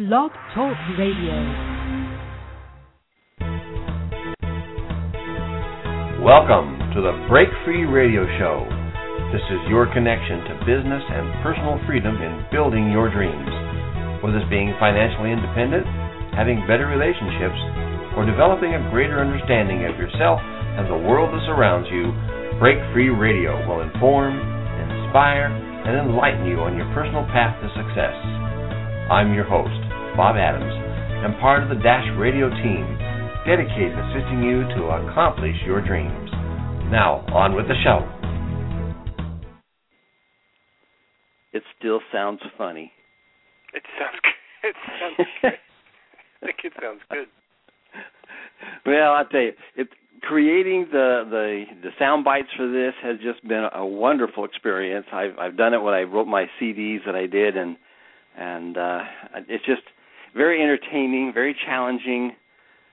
Blog Talk Radio. Welcome to the Break Free Radio Show. This is your connection to business and personal freedom in building your dreams. Whether it's being financially independent, having better relationships, or developing a greater understanding of yourself and the world that surrounds you, Break Free Radio will inform, inspire, and enlighten you on your personal path to success. I'm your host, Bob Adams, and part of the Dash Radio team dedicated to assisting you to accomplish your dreams. Now, on with the show. It still sounds funny. It sounds good. It sounds good. I think it sounds good. Well, I'll tell you, it creating the the the sound bites for this has just been a wonderful experience. I've I've done it when I wrote my CDs that I did, and and uh, it's just very entertaining, very challenging.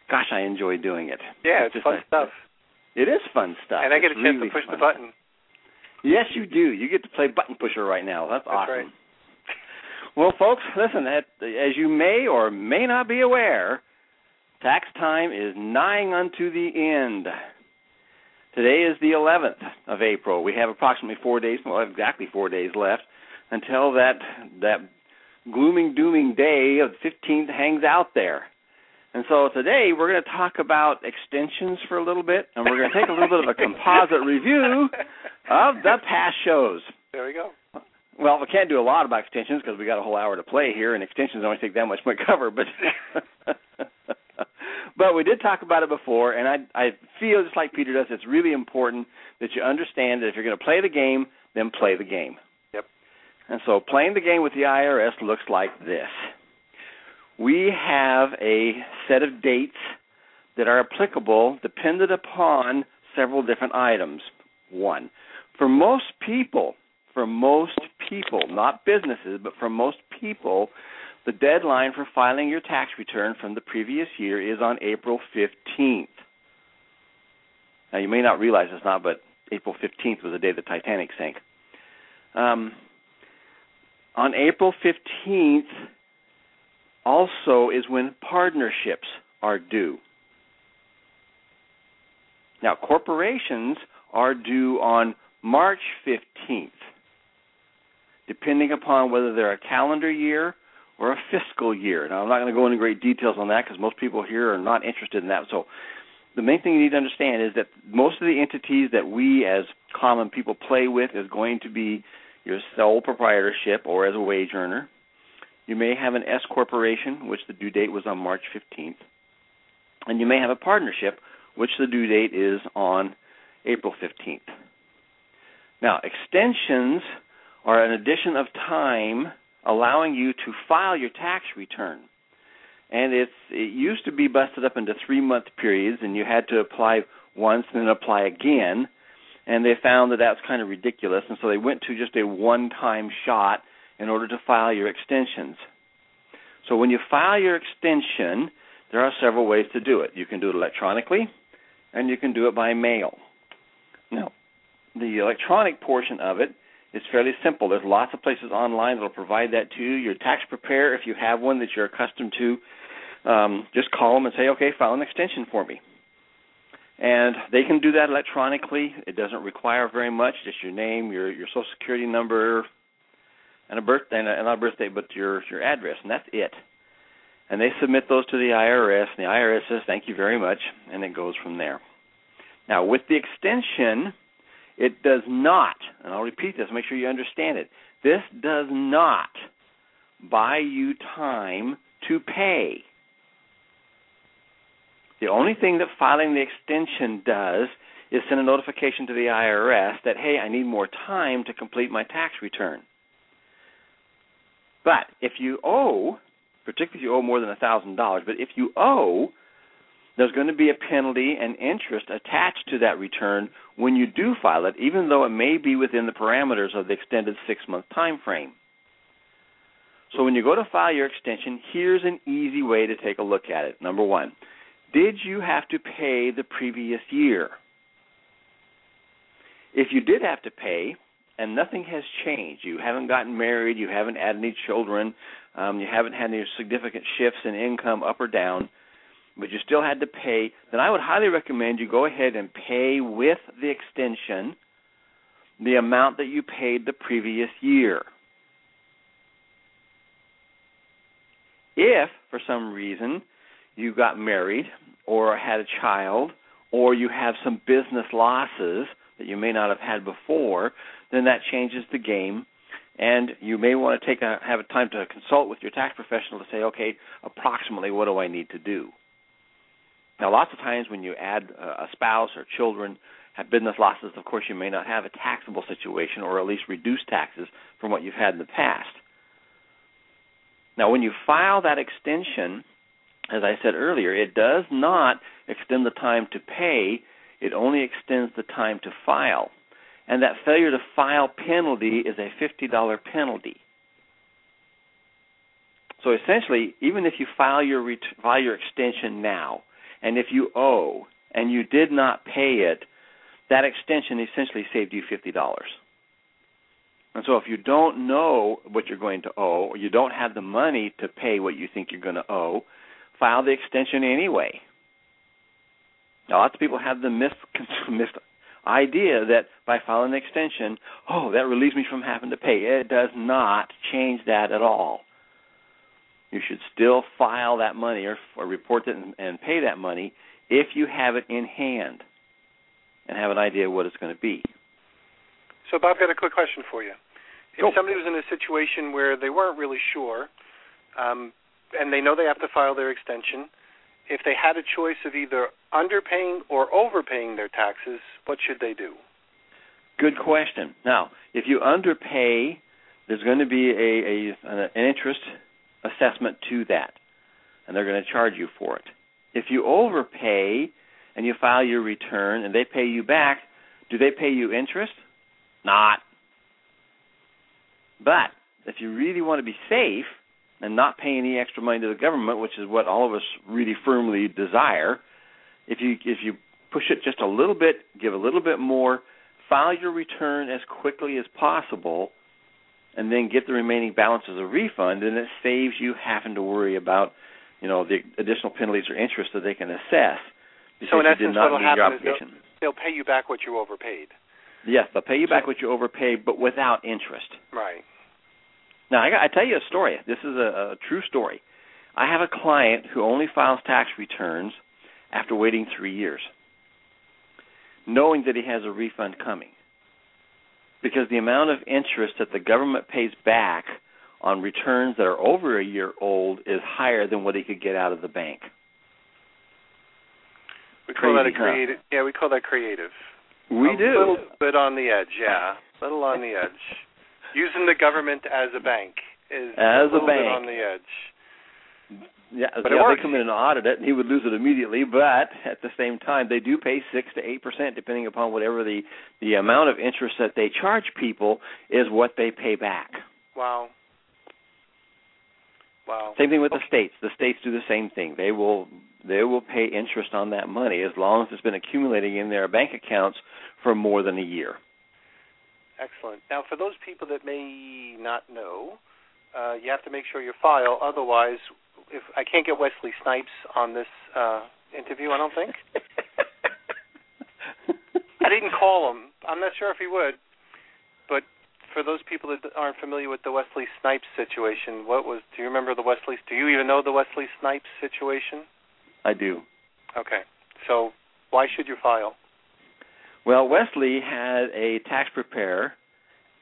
Gosh, I enjoy doing it. Yeah, it's, just fun a- stuff. It is fun stuff. And I get a It's chance really to push the button. Yes, you do. You get to play button pusher right now. That's, That's awesome. right. Well, folks, listen. As you may or may not be aware, tax time is nigh unto the end. Today is the 11th of April. We have approximately four days, well, exactly four days left until that that glooming, dooming day of the 15th hangs out there. And so today we're going to talk about extensions for a little bit, and we're going to take a little bit of a composite review of the past shows. There we go. Well, we can't do a lot about extensions because we got a whole hour to play here, and extensions only take that much to cover. But but we did talk about it before, and I I feel just like Peter does. It's really important that you understand that if you're going to play the game, then play the game. And so playing the game with the IRS looks like this. We have a set of dates that are applicable dependent upon several different items. One, for most people, for most people, not businesses, but for most people, the deadline for filing your tax return from the previous year is on April 15th. Now, you may not realize it's not, but April 15th was the day the Titanic sank. Um, on April 15th, also is when partnerships are due. Now, corporations are due on March 15th, depending upon whether they're a calendar year or a fiscal year. Now, I'm not going to go into great details on that because most people here are not interested in that. So, the main thing you need to understand is that most of the entities that we as common people play with is going to be your sole proprietorship or as a wage earner. You may have an S corporation, which the due date was on March 15th. And you may have a partnership, which the due date is on April 15th. Now, extensions are an addition of time allowing you to file your tax return. And it's it used to be busted up into three month periods, and you had to apply once and then apply again. And they found that that's kind of ridiculous, and so they went to just a one time shot in order to file your extensions. So when you file your extension, there are several ways to do it. You can do it electronically, and you can do it by mail. Now, the electronic portion of it is fairly simple. There's lots of places online that will provide that to you. Your tax preparer, if you have one that you're accustomed to, um, just call them and say, okay, file an extension for me. And they can do that electronically. It doesn't require very much, just your name, your your social security number, and a birthday, and, a, not a birthday, but your your address, and that's it. And they submit those to the IRS, and the IRS says, thank you very much, and it goes from there. Now, with the extension, it does not, and I'll repeat this, make sure you understand it. This does not buy you time to pay. The only thing that filing the extension does is send a notification to the IRS that, hey, I need more time to complete my tax return. But if you owe, particularly if you owe more than $1,000, but if you owe, there's going to be a penalty and interest attached to that return when you do file it, even though it may be within the parameters of the extended six month time frame. So when you go to file your extension, here's an easy way to take a look at it. Number one, did you have to pay the previous year? If you did have to pay and nothing has changed, you haven't gotten married, you haven't had any children, um, you haven't had any significant shifts in income up or down, but you still had to pay, then I would highly recommend you go ahead and pay with the extension the amount that you paid the previous year. If, for some reason, you got married or had a child or you have some business losses that you may not have had before, then that changes the game. And you may want to take a, have a time to consult with your tax professional to say, okay, approximately what do I need to do? Now, lots of times when you add a spouse or children, have business losses, of course, you may not have a taxable situation or at least reduced taxes from what you've had in the past. Now, when you file that extension, as I said earlier, it does not extend the time to pay, it only extends the time to file. And that failure to file penalty is a $50 penalty. So essentially, even if you file your ret- file your extension now, and if you owe and you did not pay it, that extension essentially saved you $50. And so if you don't know what you're going to owe, or you don't have the money to pay what you think you're going to owe, file the extension anyway. Now, lots of people have the mis, mis idea that by filing an extension, oh, that relieves me from having to pay. It does not change that at all. You should still file that money or, or report it and, and pay that money if you have it in hand and have an idea what it's going to be. So, Bob, got a quick question for you. If Go. somebody was in a situation where they weren't really sure, um, and they know they have to file their extension, if they had a choice of either underpaying or overpaying their taxes, what should they do? Good question. Now, if you underpay, there's going to be a, a an interest assessment to that, and they're going to charge you for it. If you overpay and you file your return and they pay you back, do they pay you interest? Not. But if you really want to be safe and not pay any extra money to the government, which is what all of us really firmly desire, if you if you push it just a little bit, give a little bit more, file your return as quickly as possible, and then get the remaining balance as a refund, and it saves you having to worry about, you know, the additional penalties or interest that they can assess. So in because you essence, did not what'll happen is obligation. They'll pay you back what you overpaid. Yes, they'll pay you back what you overpaid, but without interest. Right. Now, I, I tell you a story. This is a, a true story. I have a client who only files tax returns after waiting three years, knowing that he has a refund coming. Because the amount of interest that the government pays back on returns that are over a year old is higher than what he could get out of the bank. We call that a Crazy, huh? creative. Yeah, we call that creative. We a do. A little bit on the edge, yeah, a little on the edge. Using the government as a bank is As a bit bank. on the edge. Yeah, But yeah, they come in and audit it, and he would lose it immediately. But at the same time, they do pay six to eight percent, depending upon whatever the the amount of interest that they charge people is what they pay back. Wow. Wow. Same thing with the states. The states do the same thing. They will they will pay interest on that money as long as it's been accumulating in their bank accounts for more than a year. Excellent. Now, for those people that may not know, uh, you have to make sure you file. Otherwise, if I can't get Wesley Snipes on this uh, interview, I don't think. I didn't call him. I'm not sure if he would. But for those people that aren't familiar with the Wesley Snipes situation, what was? Do you remember the Wesley? Do you even know the Wesley Snipes situation? I do. Okay. So why should you file? Well, Wesley had a tax preparer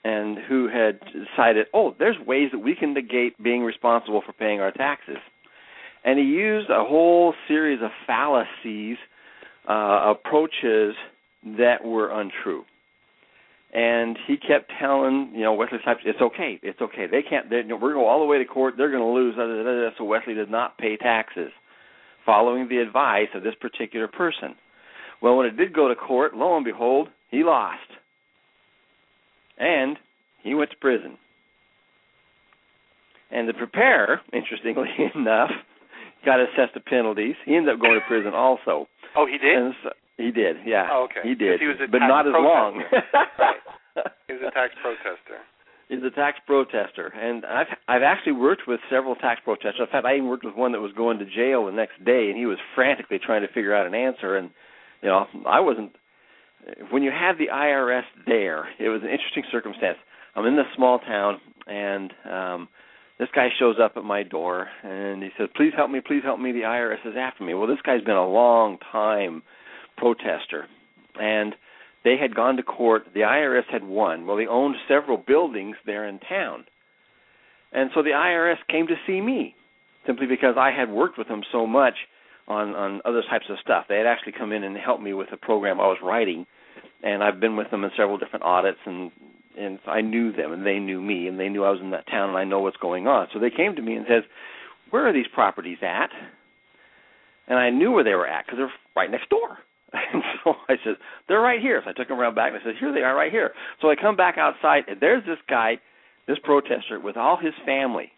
and who had decided, oh, there's ways that we can negate being responsible for paying our taxes. And he used a whole series of fallacies, uh, approaches that were untrue. And he kept telling, you know, Wesley Snipes, it's okay, it's okay. They can't. They, we're going all the way to court. They're going to lose. So Wesley did not pay taxes, following the advice of this particular person. Well, when it did go to court, lo and behold, he lost. And he went to prison. And the preparer, interestingly enough, got assessed the penalties. He ended up going to prison also. Oh, he did. So, he did, yeah. Oh, okay. He did. He was a but not as long. Right. He was a tax protester. He's a tax protester, and I've I've actually worked with several tax protesters. In fact, I even worked with one that was going to jail the next day, and he was frantically trying to figure out an answer. And you know, I wasn't. When you have the IRS there, it was an interesting circumstance. I'm in this small town, and um this guy shows up at my door, and he says, "Please help me, please help me. The IRS is after me." Well, this guy's been a long time protester, and they had gone to court. The IRS had won. Well, they owned several buildings there in town. And so the IRS came to see me simply because I had worked with them so much on on other types of stuff. They had actually come in and helped me with a program I was writing, and I've been with them in several different audits and and I knew them and they knew me and they knew I was in that town and I know what's going on. So they came to me and says, "Where are these properties at?" And I knew where they were at because they're right next door. And so I said, they're right here. So I took them around back and I said, here they are right here. So I come back outside and there's this guy, this protester with all his family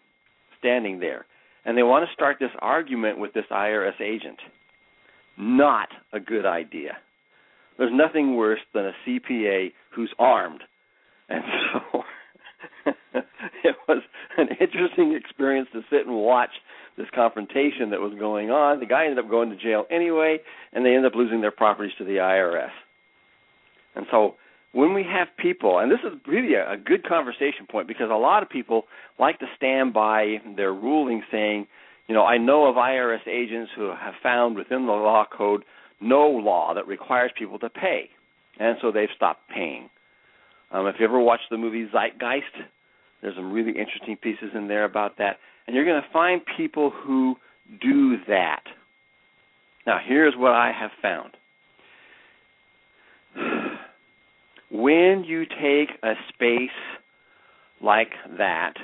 standing there. And they want to start this argument with this IRS agent. Not a good idea. There's nothing worse than a CPA who's armed. And so it was an interesting experience to sit and watch this confrontation that was going on. The guy ended up going to jail anyway, and they ended up losing their properties to the IRS. And so when we have people, and this is really a, a good conversation point because a lot of people like to stand by their ruling saying, you know, I know of IRS agents who have found within the law code no law that requires people to pay, and so they've stopped paying. Um, if you ever watched the movie Zeitgeist, there's some really interesting pieces in there about that. And you're going to find people who do that. Now, here's what I have found. When you take a space like that,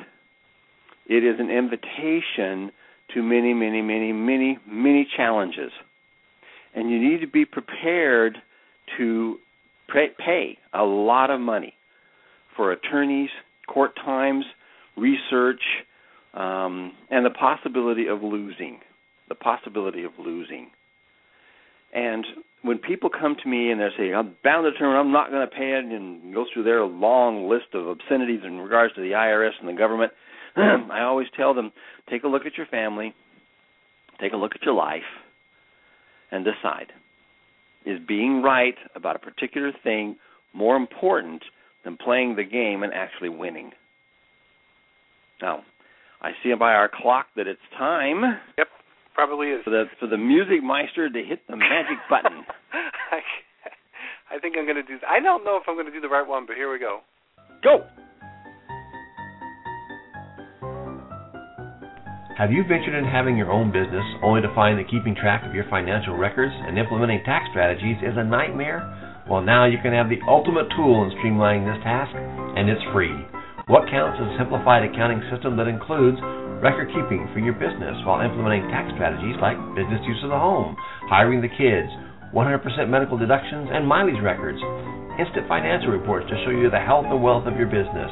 it is an invitation to many, many, many, many, many challenges. And you need to be prepared to pay a lot of money for attorneys, court times, research, um, and the possibility of losing. The possibility of losing. And when people come to me and they say, I'm bound to determine I'm not going to pay it, and go through their long list of obscenities in regards to the IRS and the government, I always tell them, take a look at your family, take a look at your life, and decide. Is being right about a particular thing more important than playing the game and actually winning? Now, I see by our clock that it's time. Yep, probably is. For the for the music meister to hit the magic button. I, I think I'm going to do. I don't know if I'm going to do the right one, but here we go. Go. Have you ventured in having your own business only to find that keeping track of your financial records and implementing tax strategies is a nightmare? Well, now you can have the ultimate tool in streamlining this task, and it's free. What counts is a simplified accounting system that includes record keeping for your business while implementing tax strategies like business use of the home, hiring the kids, 100% medical deductions, and mileage records, instant financial reports to show you the health and wealth of your business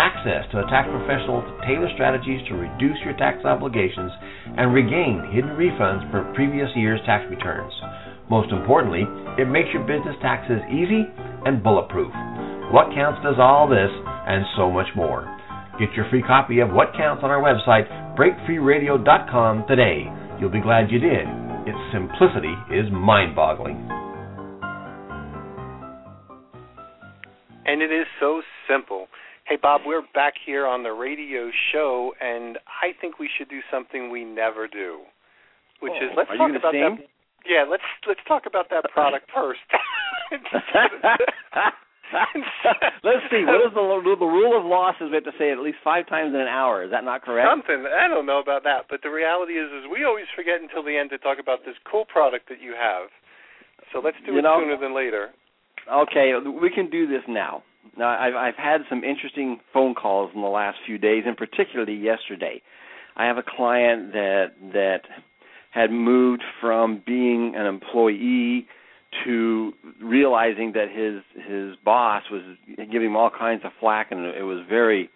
access to a tax professional to tailor strategies to reduce your tax obligations and regain hidden refunds for previous year's tax returns. Most importantly, it makes your business taxes easy and bulletproof. What Counts does all this and so much more. Get your free copy of What Counts on our website, breakfreeradio.com today. You'll be glad you did. Its simplicity is mind boggling. And it is so simple. Hey, Bob, we're back here on the radio show, and I think we should do something we never do, which oh, is let's talk about sing? that. Yeah, let's let's talk about that product first. let's see. What is the the rule of law says we have to say it at least five times in an hour? Is that not correct? Something I don't know about that, but the reality is, is we always forget until the end to talk about this cool product that you have. So let's do you it know, sooner than later. Okay, we can do this now. Now, I've, I've had some interesting phone calls in the last few days, and particularly yesterday. I have a client that that had moved from being an employee to realizing that his his boss was giving him all kinds of flack, and it was very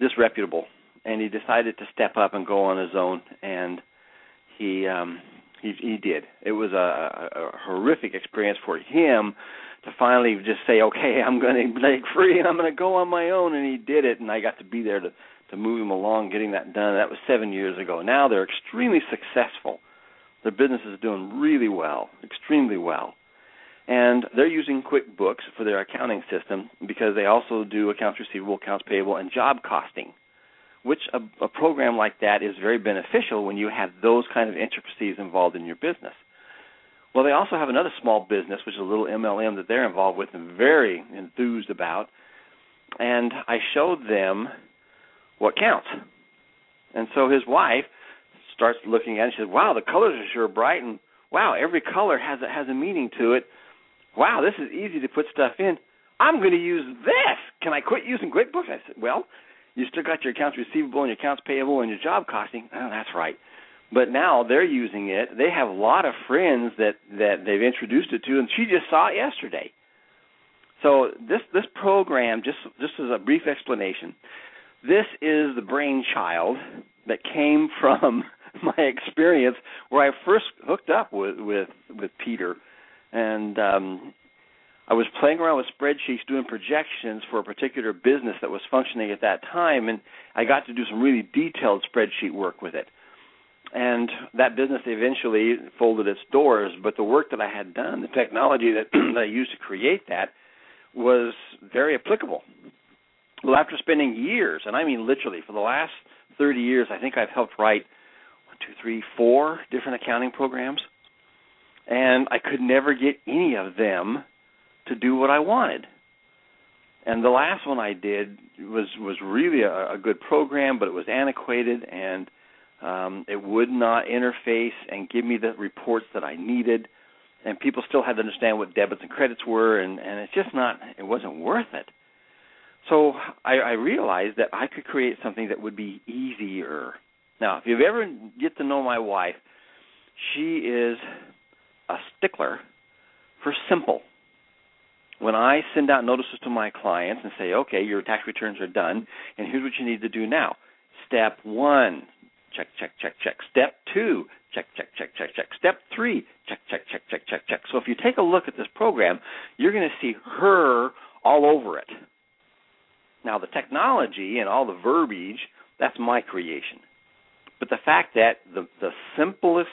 disreputable. And he decided to step up and go on his own. And he um, He he did. It was a, a, horrific experience for him to finally just say, "Okay, I'm going to break free and I'm going to go on my own." And he did it, and I got to be there to to move him along, getting that done. That was seven years ago. Now they're extremely successful. Their business is doing really well, extremely well. And they're using QuickBooks for their accounting system because they also do accounts receivable, accounts payable, and job costing, which a, a program like that is very beneficial when you have those kind of intricacies involved in your business. Well, they also have another small business, which is a little MLM that they're involved with and very enthused about. And I showed them what counts. And so his wife starts looking at it and she says, Wow, the colors are sure bright and wow, every color has a has a meaning to it. Wow, this is easy to put stuff in. I'm going to use this. Can I quit using QuickBooks? I said, Well, you still got your accounts receivable and your accounts payable and your job costing. Oh, that's right. But now they're using it. They have a lot of friends that that they've introduced it to, and she just saw it yesterday. So this this program, just just as a brief explanation, this is the brainchild that came from my experience where I first hooked up with with with Peter, and um, I was playing around with spreadsheets, doing projections for a particular business that was functioning at that time, and I got to do some really detailed spreadsheet work with it. And that business eventually folded its doors, but the work that I had done, the technology that, that I used to create that, was very applicable well, after spending years, and I mean literally for the last 30 years, I think I've helped write two, three, four different accounting programs, and I could never get any of them to do what I wanted. And the last one I did was was really a, a good program, but it was antiquated and um, it would not interface and give me the reports that I needed. And people still had to understand what debits and credits were, and and it's just not it wasn't worth it. So I, I realized that I could create something that would be easier. Now, if you've ever get to know my wife, she is a stickler for simple. When I send out notices to my clients and say, okay, your tax returns are done, and here's what you need to do now. Step one, check, check, check, check. Step two, check, check, check, check, check. Step three, check, check, check, check, check, check. So if you take a look at this program, you're going to see her all over it. Now, the technology and all the verbiage, that's my creation. But the fact that the, the simplest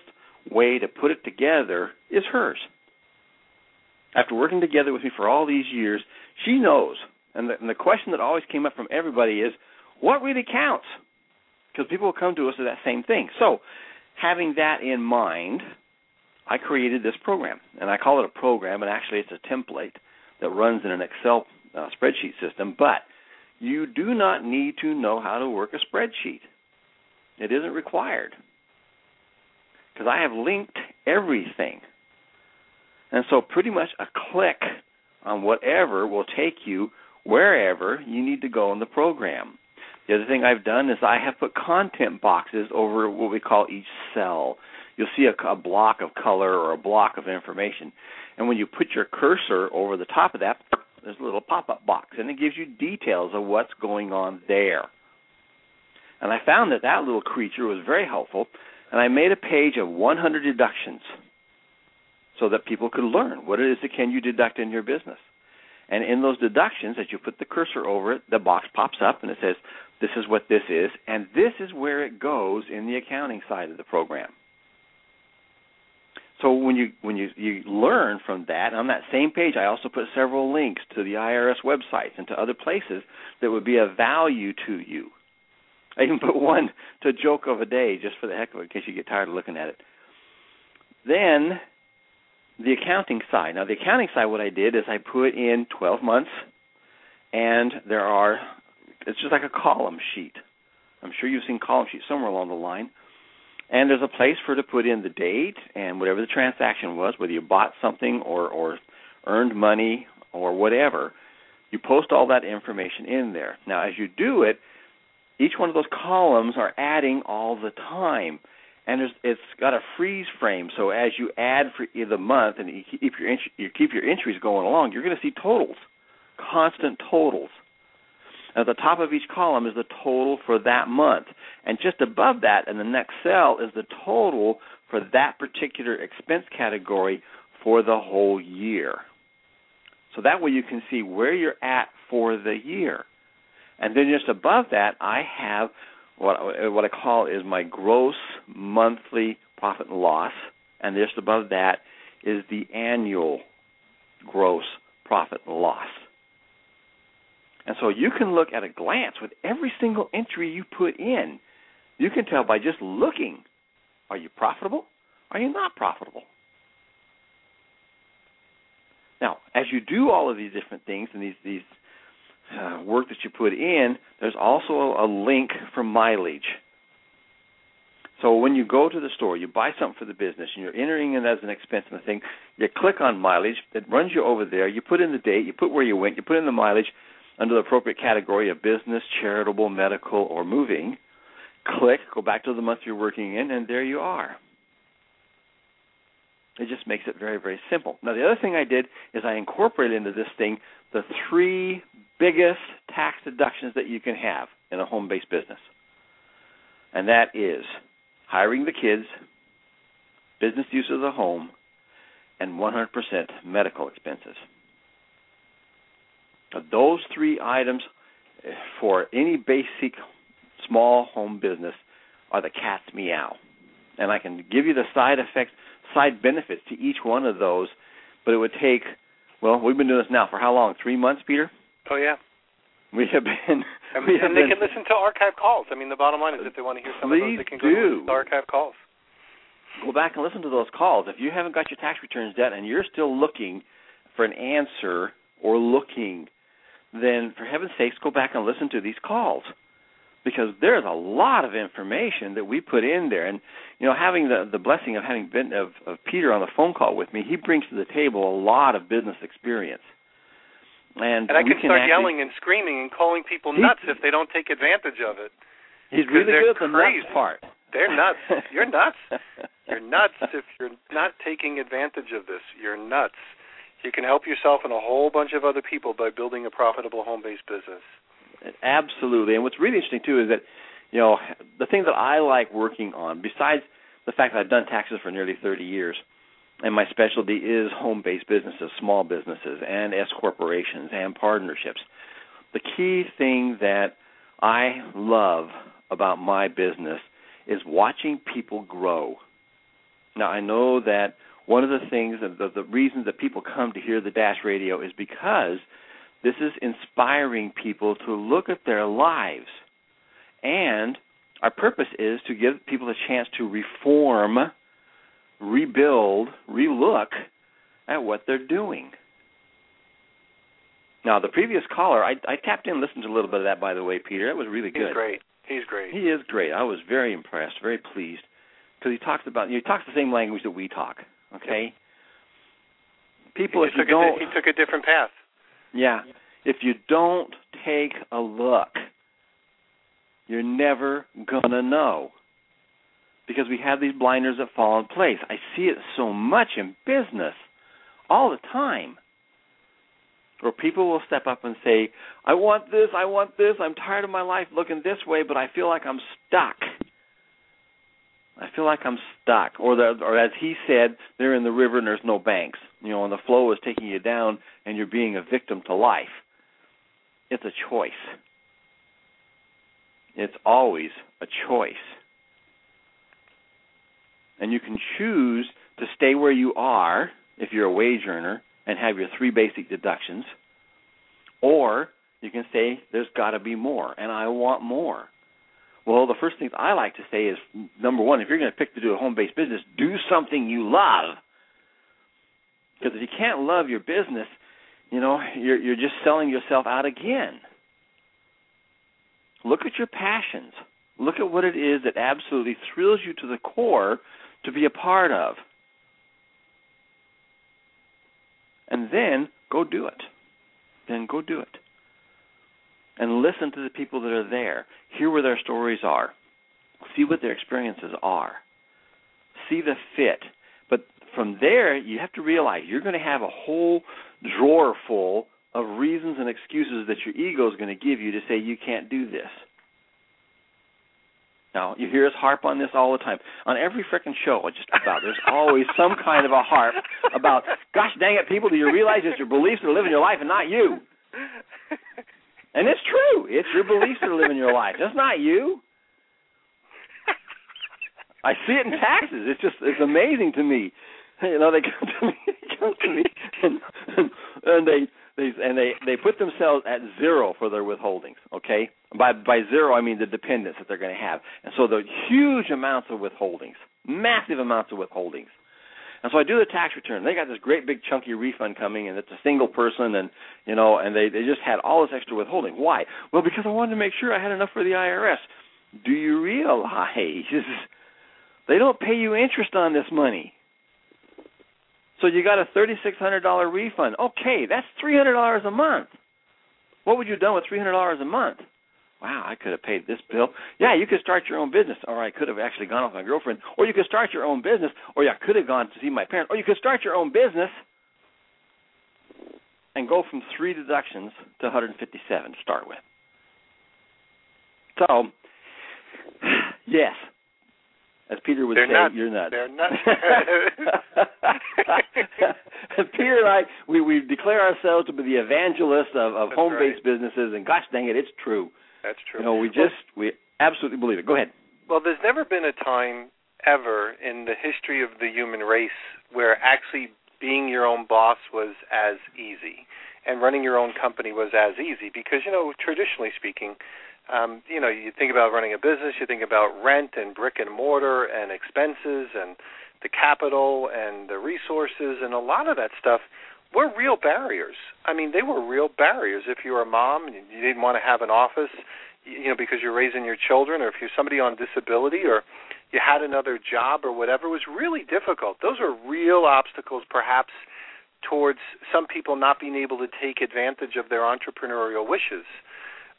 way to put it together is hers. After working together with me for all these years, she knows. And the, and the question that always came up from everybody is, what really counts? Because people will come to us with that same thing. So, having that in mind, I created this program. And I call it a program, and actually it's a template that runs in an Excel uh, spreadsheet system. But you do not need to know how to work a spreadsheet. It isn't required. Because I have linked everything. And so, pretty much a click on whatever will take you wherever you need to go in the program. The other thing I've done is I have put content boxes over what we call each cell. You'll see a, a block of color or a block of information. And when you put your cursor over the top of that, there's a little pop-up box, and it gives you details of what's going on there. And I found that that little creature was very helpful, and I made a page of 100 deductions so that people could learn what it is that can you deduct in your business. And in those deductions, as you put the cursor over it, the box pops up and it says, "This is what this is, and this is where it goes in the accounting side of the program." so when you when you you learn from that on that same page i also put several links to the irs websites and to other places that would be of value to you i even put one to joke of a day just for the heck of it in case you get tired of looking at it then the accounting side now the accounting side what i did is i put in 12 months and there are it's just like a column sheet i'm sure you've seen column sheets somewhere along the line and there's a place for to put in the date and whatever the transaction was, whether you bought something or or earned money or whatever. You post all that information in there. Now, as you do it, each one of those columns are adding all the time, and it's got a freeze frame. So as you add for the month and you keep your you keep your entries going along, you're going to see totals, constant totals. At the top of each column is the total for that month. And just above that in the next cell is the total for that particular expense category for the whole year. So that way you can see where you're at for the year. And then just above that, I have what what I call is my gross monthly profit and loss, and just above that is the annual gross profit and loss. And so you can look at a glance with every single entry you put in. You can tell by just looking are you profitable? Are you not profitable? Now, as you do all of these different things and these these uh, work that you put in, there's also a link for mileage. So when you go to the store, you buy something for the business, and you're entering it as an expense in the thing. You click on mileage. It runs you over there. You put in the date. You put where you went. You put in the mileage under the appropriate category of business, charitable, medical, or moving. Click. Go back to the month you're working in, and there you are. It just makes it very, very simple. Now, the other thing I did is I incorporated into this thing the three biggest tax deductions that you can have in a home based business. And that is hiring the kids, business use of the home, and 100% medical expenses. Now, those three items eh, for any basic small home business are the cat's meow. And I can give you the side effects side benefits to each one of those, but it would take well, we've been doing this now for how long? Three months, Peter? Oh yeah. We have been. And, we have and they been, can listen to archive calls. I mean, the bottom line is if they want to hear some of those, they can go do. to archive calls. Go back and listen to those calls. If you haven't got your tax returns yet and you're still looking for an answer or looking, then for heaven's sakes, go back and listen to these calls because there's a lot of information that we put in there and you know having the the blessing of having been of, of Peter on the phone call with me he brings to the table a lot of business experience and, and I can, can start actually, yelling and screaming and calling people He- nuts if they don't take advantage of it. he's really good at the nuts part They're nuts. You're nuts. You're nuts if you're not taking advantage of this. You're nuts. You can help yourself and a whole bunch of other people by building a profitable home-based business. Absolutely. And what's really interesting too is that, you know, the thing that I like working on, besides the fact that I've done taxes for nearly 30 years, and my specialty is home-based businesses, small businesses, and S corporations and partnerships. The key thing that I love about my business is watching people grow. Now I know that one of the things, the, the reasons that people come to hear the Dash Radio is because this is inspiring people to look at their lives. And our purpose is to give people a chance to reform, rebuild, relook at what they're doing. Now, the previous caller, I, I tapped in and listened to a little bit of that, by the way, Peter. That was really good. He's great. He's great. He is great. I was very impressed, very pleased, because he talks about he talks the same language that we talk. Okay. People, he, if you don't, a, he took a different path. Yeah, if you don't take a look, you're never gonna know. Because we have these blinders that fall in place. I see it so much in business all the time. Where people will step up and say, I want this, I want this, I'm tired of my life looking this way, but I feel like I'm stuck. I feel like I'm stuck. Or the, or as he said, they're in the river and there's no banks. You know, and the flow is taking you down and you're being a victim to life. It's a choice. It's always a choice. And you can choose to stay where you are if you're a wage earner and have your three basic deductions, or you can say there's got to be more, and I want more. Well, the first things I like to say is number one, if you're going to pick to do a home based business, do something you love. Because if you can't love your business, you know, you're you're just selling yourself out again. Look at your passions. Look at what it is that absolutely thrills you to the core to be a part of. And then go do it. Then go do it. And listen to the people that are there. Hear where their stories are. See what their experiences are. See the fit. But from there, you have to realize you're going to have a whole drawer full of reasons and excuses that your ego is going to give you to say you can't do this. Now you hear us harp on this all the time on every freaking show. Just about there's always some kind of a harp about, gosh dang it, people, do you realize it's your beliefs that are living your life and not you? And it's true. It's your beliefs that are living your life. It's not you. I see it in taxes. It's just it's amazing to me. You know, they come to me, they come to me, and, and, they they and they they put themselves at zero for their withholdings. Okay, by by zero I mean the dependents that they're going to have, and so the huge amounts of withholdings, massive amounts of withholdings. And so I do the tax return. They got this great big chunky refund coming, and it's a single person, and you know, and they they just had all this extra withholding. Why? Well, because I wanted to make sure I had enough for the IRS. Do you realize they don't pay you interest on this money? So you got a thirty-six hundred dollar refund. Okay, that's three hundred dollars a month. What would you have done with three hundred dollars a month? Wow, I could have paid this bill. Yeah, you could start your own business, or I could have actually gone with my girlfriend, or you could start your own business, or I could have gone to see my parents, or you could start your own business and go from three deductions to 157 to start with. So, yes, as Peter would They're say, nuts. you're nuts. They're nuts. Peter and I, we we declare ourselves to be the evangelists of, of home-based businesses, and gosh dang it, it's true. That's true. Know, we just we absolutely believe it. Go ahead. Well, there's never been a time ever in the history of the human race where actually being your own boss was as easy and running your own company was as easy because you know traditionally speaking um you know you think about running a business you think about rent and brick and mortar and expenses and the capital and the resources and a lot of that stuff were real barriers. I mean they were real barriers. If you were a mom and you didn't want to have an office you know because you're raising your children or if you're somebody on disability or you had another job or whatever it was really difficult. Those are real obstacles perhaps towards some people not being able to take advantage of their entrepreneurial wishes.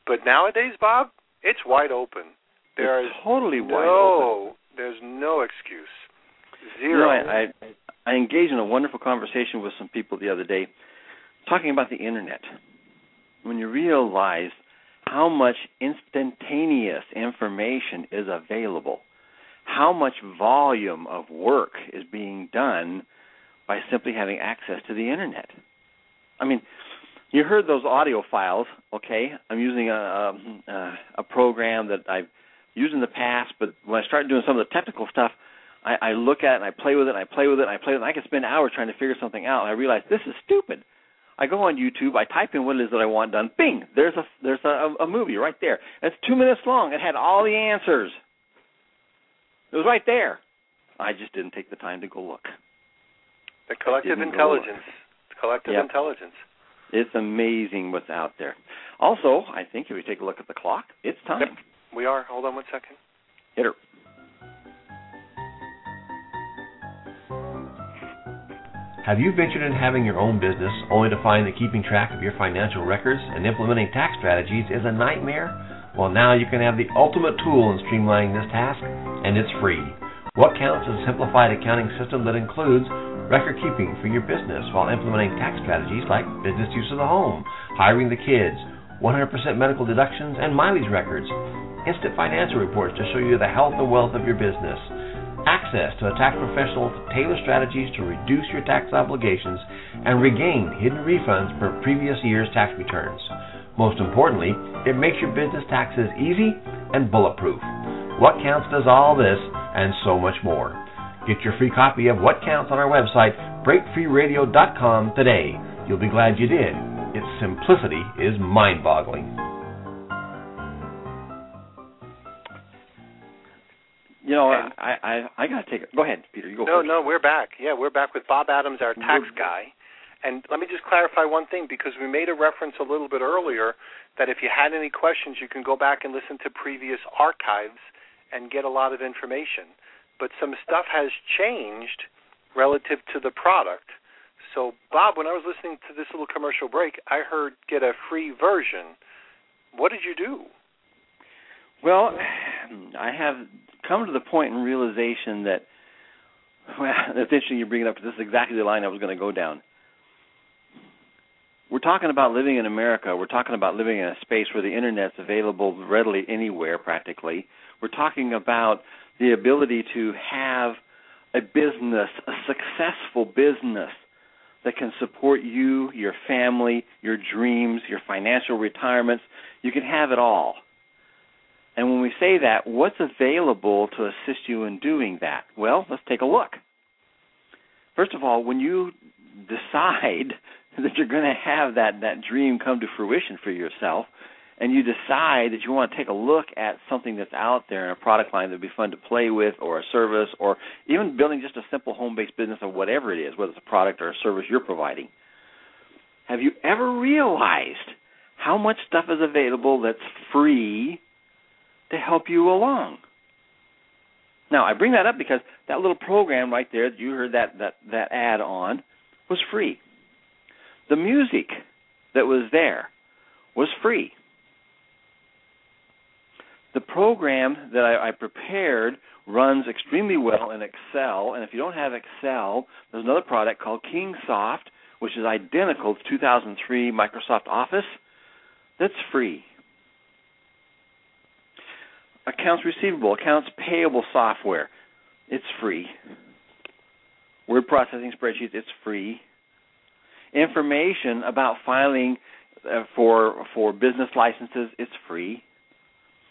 But nowadays bob it's wide open. There it's is totally wide no open. there's no excuse You know, I, I I engaged in a wonderful conversation with some people the other day, talking about the internet. When you realize how much instantaneous information is available, how much volume of work is being done by simply having access to the internet. I mean, you heard those audio files, okay? I'm using a a, a program that I've used in the past, but when I start doing some of the technical stuff, I, I look at it and I play with it and I play with it and I play with it and I can spend hours trying to figure something out and I realize this is stupid. I go on YouTube, I type in what it is that I want done. Bing, there's a there's a, a movie right there. It's two minutes long. It had all the answers. It was right there. I just didn't take the time to go look. the collective intelligence the collective Yep. intelligence It's amazing what's out there. Also, I think if we take a look at the clock, it's time. Yep. we are hold on one second Hit her. Have you ventured in having your own business only to find that keeping track of your financial records and implementing tax strategies is a nightmare? Well, now you can have the ultimate tool in streamlining this task, and it's free. What counts is a simplified accounting system that includes record keeping for your business while implementing tax strategies like business use of the home, hiring the kids, 100% medical deductions, and mileage records, instant financial reports to show you the health and wealth of your business access to a tax professional to tailor strategies to reduce your tax obligations and regain hidden refunds for previous year's tax returns. Most importantly, it makes your business taxes easy and bulletproof. What Counts does all this and so much more. Get your free copy of What Counts on our website, breakfreeradio.com today. You'll be glad you did. Its simplicity is mind boggling. You know, I I I gotta take it. Go ahead, Peter. You go no first. no we're back yeah we're back with bob adams our tax We're- guy and let me just clarify one thing because we made a reference a little bit earlier that if you had any questions you can go back and listen to previous archives and get a lot of information but some stuff has changed relative to the product so bob when i was listening to this little commercial break i heard get a free version what did you do Well, I have come to the point in realization that well, it's interesting you bring it up. because This is exactly the line I was going to go down. we're talking about living in America. We're talking about living in a space where the internet's available readily anywhere practically. We're talking about the ability to have a business, a successful business that can support you, your family, your dreams, your financial retirements. You can have it all. And when we say that, what's available to assist you in doing that? Well, let's take a look. First of all, when you decide that you're going to have that that dream come to fruition for yourself, and you decide that you want to take a look at something that's out there in a product line that'd be fun to play with, or a service, or even building just a simple home-based business or whatever it is, whether it's a product or a service you're providing. Have you ever realized how much stuff is available that's free to help you along? Now, I bring that up because that little program right there that you heard that that that ad on was free. The music that was there was free. The program that I, I prepared runs extremely well in Excel, and if you don't have Excel, there's another product called Kingsoft, which is identical to 2003 Microsoft Office. That's free. Accounts receivable, accounts payable software, it's free. Word processing spreadsheets, it's free. Information about filing uh, for for business licenses, it's free.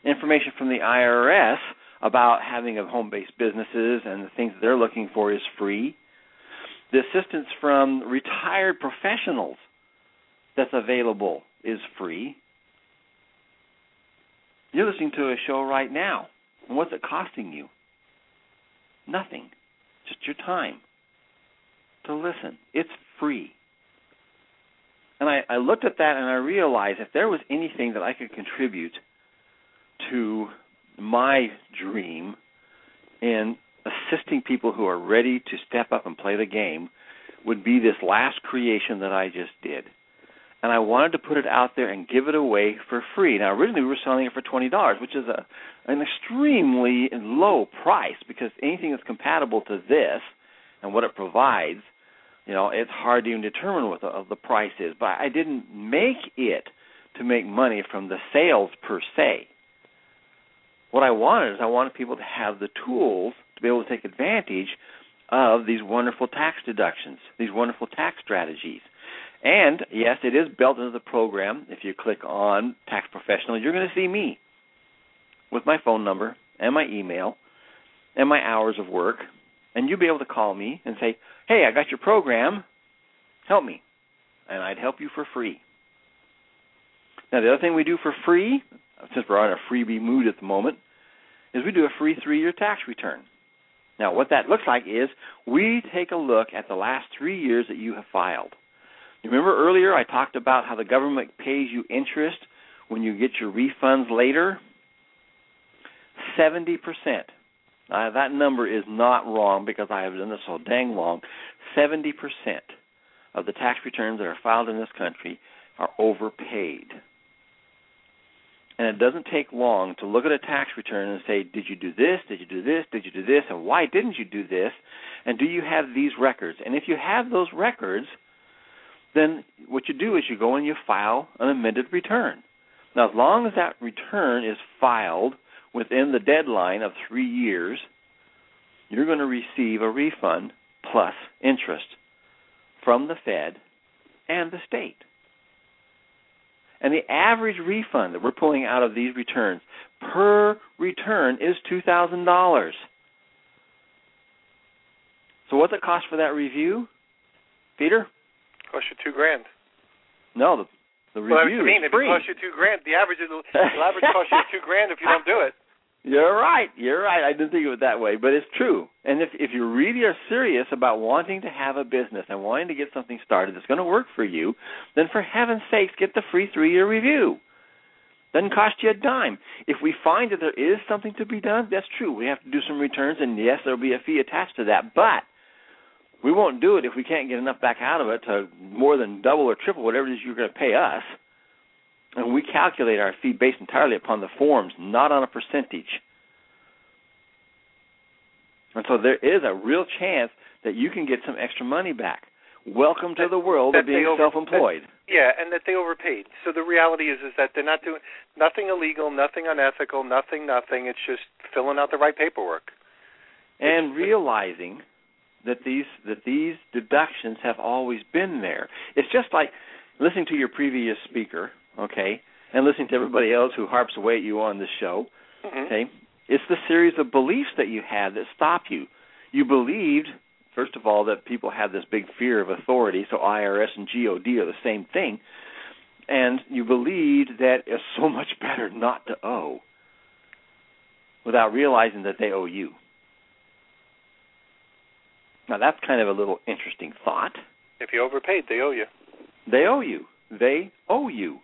Information from the IRS about having a home-based businesses and the things they're looking for is free. The assistance from retired professionals that's available is free. You're listening to a show right now. What's it costing you? Nothing. Just your time to listen. It's free. And I, I looked at that and I realized if there was anything that I could contribute to my dream in assisting people who are ready to step up and play the game would be this last creation that I just did. And I wanted to put it out there and give it away for free. Now, originally we were selling it for twenty dollars, which is a an extremely low price because anything that's compatible to this and what it provides, you know, it's hard to even determine what the, uh, the price is. But I didn't make it to make money from the sales per se. What I wanted is I wanted people to have the tools to be able to take advantage of these wonderful tax deductions, these wonderful tax strategies. And yes, it is built into the program. If you click on Tax Professional, you're going to see me with my phone number and my email and my hours of work. And you'll be able to call me and say, hey, I got your program. Help me. And I'd help you for free. Now, the other thing we do for free, since we're on a freebie mood at the moment, is we do a free three year tax return. Now, what that looks like is we take a look at the last three years that you have filed. Remember earlier I talked about how the government pays you interest when you get your refunds later? 70%. Uh, that number is not wrong because I have done this so dang long. 70% of the tax returns that are filed in this country are overpaid. And it doesn't take long to look at a tax return and say, did you do this? Did you do this? Did you do this? And why didn't you do this? And do you have these records? And if you have those records, then what you do is you go and you file an amended return. Now, as long as that return is filed within the deadline of three years, you're going to receive a refund plus interest from the Fed and the state. And the average refund that we're pulling out of these returns per return is $2,000. So what's it cost for that review? Peter? Cost you two grand. No, the, the review well, I mean, is free. If it costs you two grand, the average is the average costs you two grand if you don't do it. You're right. You're right. I didn't think of it that way, but it's true. And if if you really are serious about wanting to have a business and wanting to get something started that's going to work for you, then for heaven's sakes, get the free three-year review. Doesn't cost you a dime. If we find that there is something to be done, that's true. We have to do some returns, and yes, there'll be a fee attached to that. But we won't do it if we can't get enough back out of it to more than double or triple whatever it is you're going to pay us and we calculate our fee based entirely upon the forms, not on a percentage. And so there is a real chance that you can get some extra money back. Welcome to the world of being over, self-employed. Yeah, and that they overpaid. So the reality is is that they're not doing nothing illegal, nothing unethical, nothing, nothing. It's just filling out the right paperwork. And realizing that these that these deductions have always been there. It's just like listening to your previous speaker, okay, and listening to everybody else who harps away at you on this show. Mm-hmm. Okay, it's the series of beliefs that you had that stop you. You believed, first of all, that people have this big fear of authority, so IRS and GOD are the same thing, and you believed that it's so much better not to owe, without realizing that they owe you. Now that's kind of a little interesting thought. If you overpaid, they owe you. They owe you. They owe you.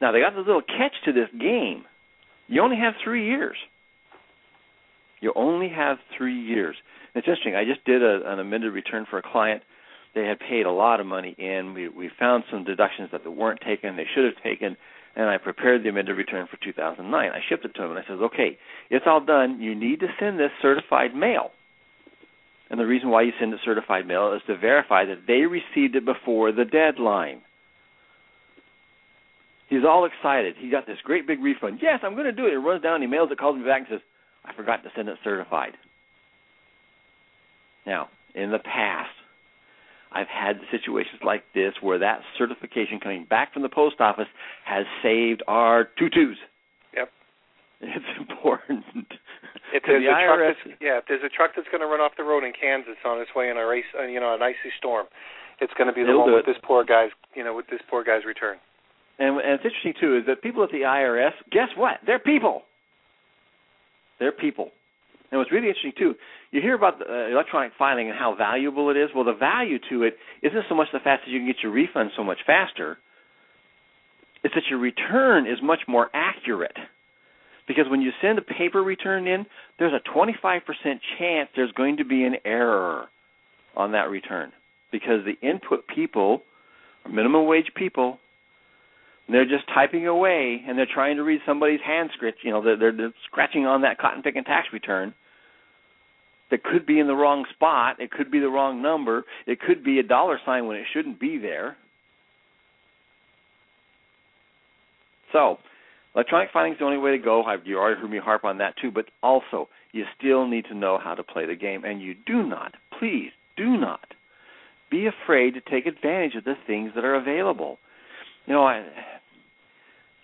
Now they got this little catch to this game. You only have three years. You only have three years. It's interesting. I just did a, an amended return for a client. They had paid a lot of money in. We we found some deductions that they weren't taken. They should have taken, and I prepared the amended return for 2009. I shipped it to them, and I said, "Okay, it's all done. You need to send this certified mail." And the reason why you send it certified mail is to verify that they received it before the deadline. He's all excited. He got this great big refund. Yes, I'm going to do it. He runs down, he mails it, calls me back, and says, I forgot to send it certified. Now, in the past, I've had situations like this where that certification coming back from the post office has saved our tutus. It's important. If there's a truck that's, yeah, if there's a truck that's going to run off the road in Kansas on its way in a race, uh, you know, an icy storm, it's going to be the They'll one with it. this poor guy's, you know, with this poor guy's return. And, and it's interesting too is that people at the IRS, guess what? They're people. They're people. And what's really interesting too, you hear about the, uh, electronic filing and how valuable it is. Well, the value to it isn't so much the fact that you can get your refund so much faster. It's that your return is much more accurate. Because when you send a paper return in, there's a 25% chance there's going to be an error on that return. Because the input people, or minimum wage people, they're just typing away and they're trying to read somebody's hand scratch. You know, they're, they're, they're scratching on that cotton picking tax return. That could be in the wrong spot. It could be the wrong number. It could be a dollar sign when it shouldn't be there. So, electronic filing is the only way to go. I've, you already heard me harp on that too. But also, you still need to know how to play the game, and you do not, please, do not be afraid to take advantage of the things that are available. You know, I,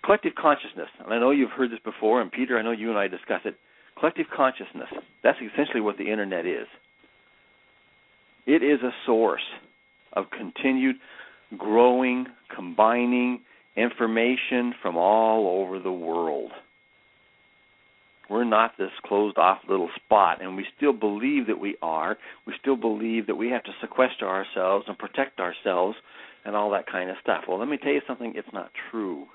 collective consciousness, and I know you've heard this before, and Peter, I know you and I discuss it. Collective consciousness, that's essentially what the Internet is. It is a source of continued growing, combining information from all over the world. We're not this closed off little spot, and we still believe that we are. We still believe that we have to sequester ourselves and protect ourselves and all that kind of stuff. Well, let me tell you something, it's not true.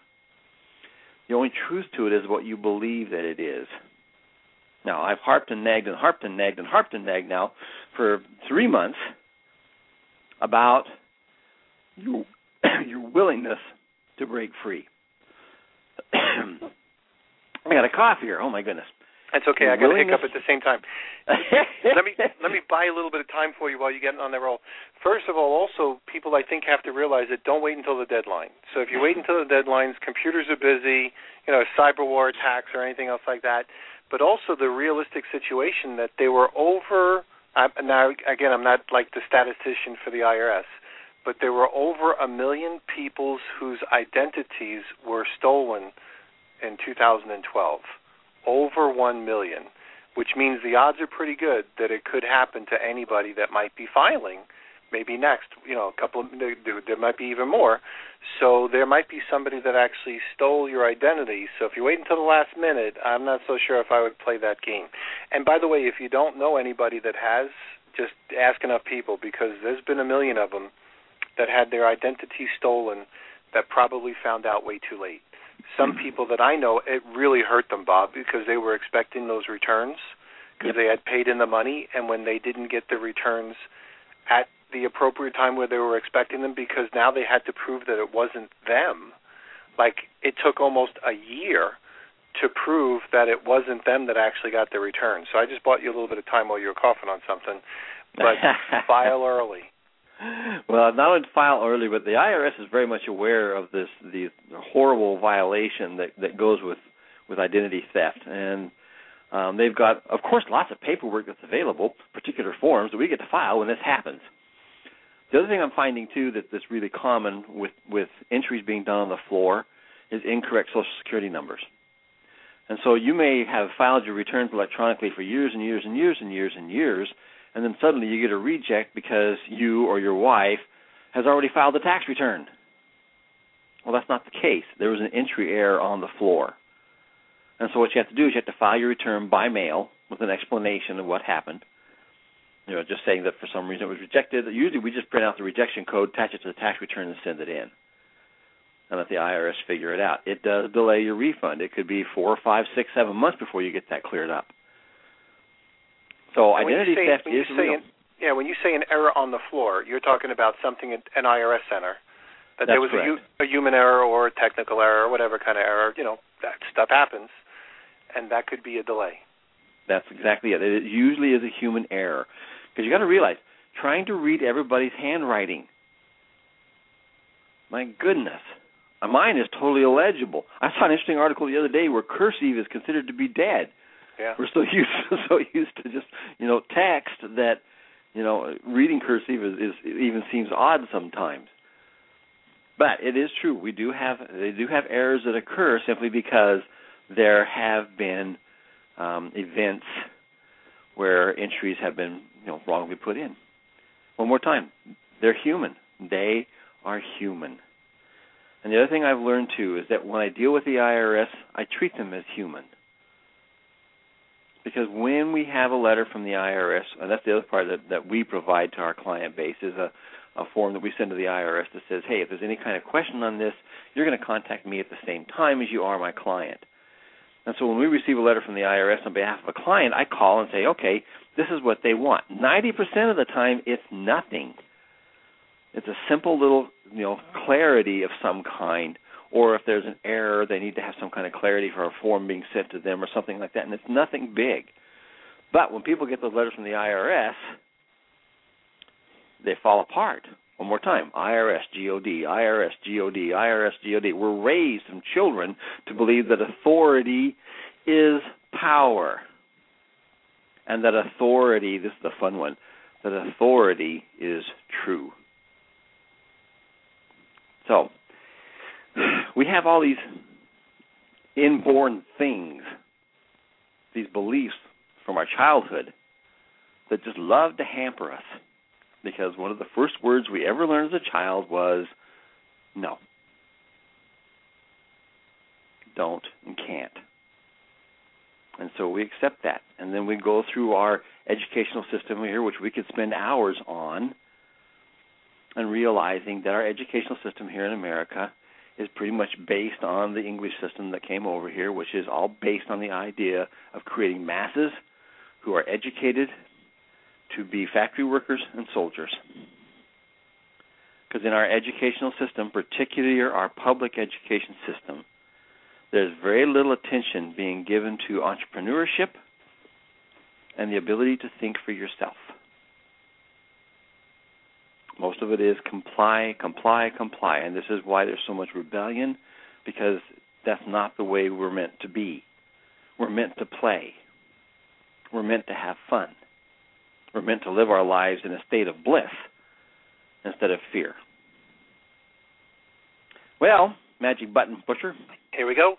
The only truth to it is what you believe that it is. Now, I've harped and nagged and harped and nagged and harped and nagged now for three months about your, your willingness to break free. I got a cough here. Oh my goodness. That's okay. I got a hiccup at the same time. let me let me buy a little bit of time for you while you get on that roll. First of all, also people I think have to realize that don't wait until the deadline. So if you wait until the deadlines, computers are busy, you know, cyber war attacks or anything else like that. But also the realistic situation that they were over. I, now again, I'm not like the statistician for the IRS, but there were over a million people's whose identities were stolen in 2012 over 1 million, which means the odds are pretty good that it could happen to anybody that might be filing maybe next, you know, a couple of there might be even more. So there might be somebody that actually stole your identity. So if you wait until the last minute, I'm not so sure if I would play that game. And by the way, if you don't know anybody that has, just ask enough people because there's been a million of them that had their identity stolen that probably found out way too late some hmm. people that I know, it really hurt them, Bob, because they were expecting those returns because Yep. they had paid in the money, and when they didn't get the returns at the appropriate time where they were expecting them, because now they had to prove that it wasn't them. Like it took almost a year to prove that it wasn't them that actually got the return. So I just bought you a little bit of time while you were coughing on something, but file early. Well, not only to file early, but the IRS is very much aware of this the horrible violation that that goes with with identity theft, and um, they've got, of course, lots of paperwork that's available, particular forms that we get to file when this happens. The other thing I'm finding too that that's really common with with entries being done on the floor is incorrect Social Security numbers. And so you may have filed your returns electronically for years and years and years and years and years, and then suddenly you get a reject because you or your wife has already filed a tax return. Well, that's not the case. There was an entry error on the floor. And so what you have to do is you have to file your return by mail with an explanation of what happened. You know, just saying that for some reason it was rejected. Usually we just print out the rejection code, attach it to the tax return, and send it in. And let the IRS figure it out. It does delay your refund. It could be four, five, six, seven months before you get that cleared up. So when identity say, theft is real. An, yeah, when you say an error on the floor, you're talking about something at an IRS center. That That's there was a, a human error or a technical error or whatever kind of error. You know, that stuff happens, and that could be a delay. That's exactly it. It usually is a human error. Because you got to realize, trying to read everybody's handwriting. My goodness. Mine is totally illegible. I saw an interesting article the other day where cursive is considered to be dead. Yeah. We're so used so used to just you know text that you know reading cursive is, is even seems odd sometimes. But it is true. We do have they do have errors that occur simply because there have been um, events where entries have been you know wrongly put in. One more time, they're human. They are human. And the other thing I've learned too is that when I deal with the IRS, I treat them as human. Because when we have a letter from the IRS, and that's the other part that, that we provide to our client base, is a, a form that we send to the IRS that says, hey, if there's any kind of question on this, you're going to contact me at the same time as you are my client. And so when we receive a letter from the IRS on behalf of a client, I call and say, okay, this is what they want. 90% of the time, it's nothing. It's a simple little, you know, clarity of some kind, or if there's an error, they need to have some kind of clarity for a form being sent to them or something like that, and it's nothing big. But when people get those letters from the IRS, they fall apart. One more time, IRS, GOD, IRS, GOD, IRS, GOD. We're raised from children to believe that authority is power. And that authority, this is the fun one, that authority is true. So, we have all these inborn things, these beliefs from our childhood that just love to hamper us. Because one of the first words we ever learned as a child was no. Don't and can't. And so we accept that. And then we go through our educational system here, which we could spend hours on, and realizing that our educational system here in America is pretty much based on the English system that came over here, which is all based on the idea of creating masses who are educated to be factory workers and soldiers. Because in our educational system, particularly our public education system, there's very little attention being given to entrepreneurship and the ability to think for yourself. Most of it is comply, comply, comply, and this is why there's so much rebellion because that's not the way we're meant to be. We're meant to play. We're meant to have fun. We're meant to live our lives in a state of bliss instead of fear. Well, magic button pusher. Here we go.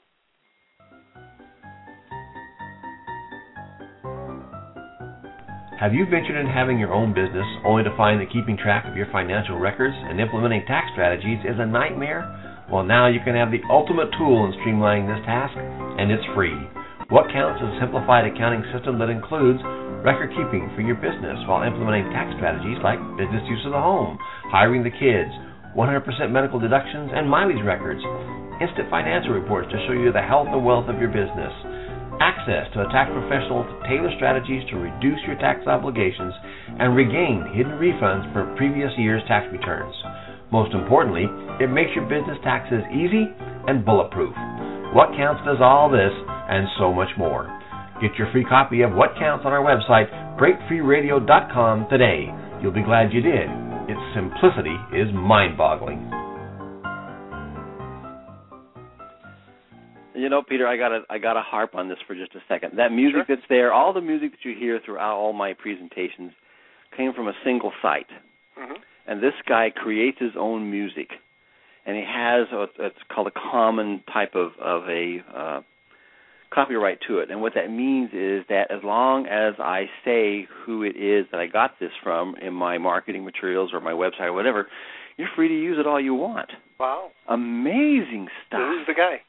Have you ventured in having your own business only to find that keeping track of your financial records and implementing tax strategies is a nightmare? Well, now you can have the ultimate tool in streamlining this task, and it's free. What counts is a simplified accounting system that includes record keeping for your business while implementing tax strategies like business use of the home, hiring the kids, 100% medical deductions, and mileage records, instant financial reports to show you the health and wealth of your business, access to a tax professional to tailor strategies to reduce your tax obligations and regain hidden refunds for previous year's tax returns. Most importantly, it makes your business taxes easy and bulletproof. What Counts does all this and so much more. Get your free copy of What Counts on our website, breakfreeradio.com today. You'll be glad you did. It's simplicity is mind boggling. You know, Peter, I gotta I gotta harp on this for just a second. That music Sure. that's there, all the music that you hear throughout all my presentations, came from a single site. hmm And this guy creates his own music, and he has it's called a common type of of a uh, copyright to it. And what that means is that as long as I say who it is that I got this from in my marketing materials or my website or whatever, you're free to use it all you want. Wow. Amazing stuff. Who's the guy?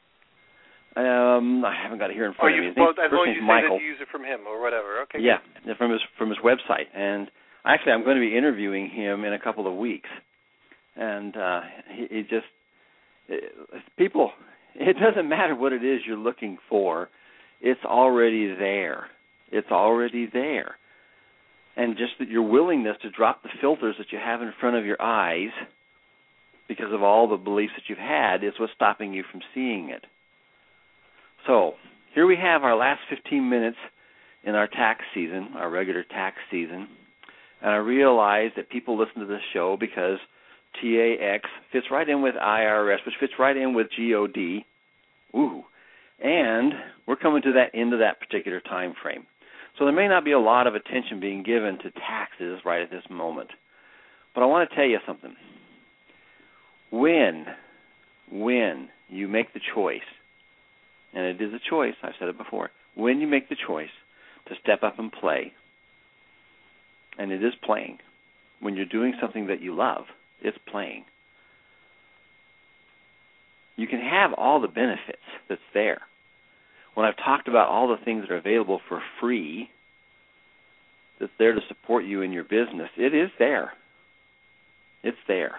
Um, I haven't got it here in Oh, front of you me. His well, name's- as long as you say that you use it from him or whatever. Okay. Yeah, from his from his website, and actually, I'm going to be interviewing him in a couple of weeks, and uh, he, he just it, people. It doesn't matter what it is you're looking for; it's already there. It's already there, and just that your willingness to drop the filters that you have in front of your eyes, because of all the beliefs that you've had, is what's stopping you from seeing it. So here we have our last 15 minutes in our tax season, our regular tax season, and I realize that people listen to this show because TAX fits right in with IRS, which fits right in with GOD. Ooh. And we're coming to that end of that particular time frame. So there may not be a lot of attention being given to taxes right at this moment. But I want to tell you something. When when you make the choice, and it is a choice, I've said it before, when you make the choice to step up and play, and it is playing, when you're doing something that you love, it's playing. You can have all the benefits that's there. When I've talked about all the things that are available for free, that's there to support you in your business, it is there. It's there.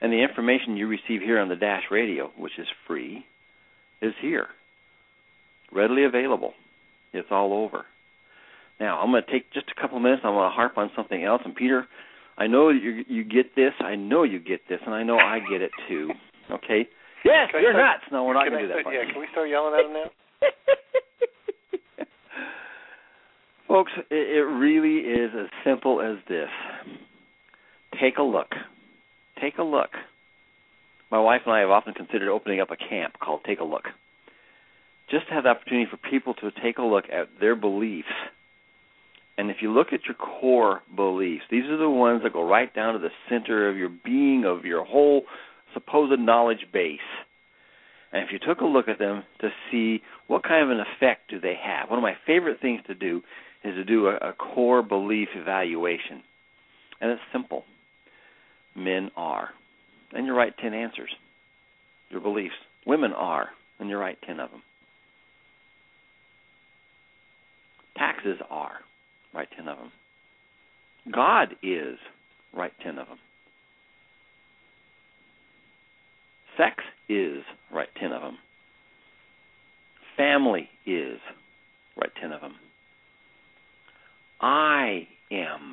And the information you receive here on the Dash Radio, which is free, is here. Readily available. It's all over. Now, I'm going to take just a couple of minutes. I'm going to harp on something else. And Peter, I know you you get this. I know you get this, and I know I get it too. Okay? Yes, Can you're start- nuts. No, we're not going to do that. start-. Yeah. Can we start yelling at him now? Folks, it, it really is as simple as this. Take a look. Take a look. My wife and I have often considered opening up a camp called Take a Look. Just to have the opportunity for people to take a look at their beliefs. And if you look at your core beliefs, these are the ones that go right down to the center of your being, of your whole supposed knowledge base. And if you took a look at them to see what kind of an effect do they have, one of my favorite things to do is to do a, a core belief evaluation. And it's simple. Men are. And you write 10 answers. Your beliefs. Women are. And you write 10 of them. Taxes are. Write 10 of them. God is. Write 10 of them. Sex is. Write 10 of them. Family is. Write 10 of them. I am.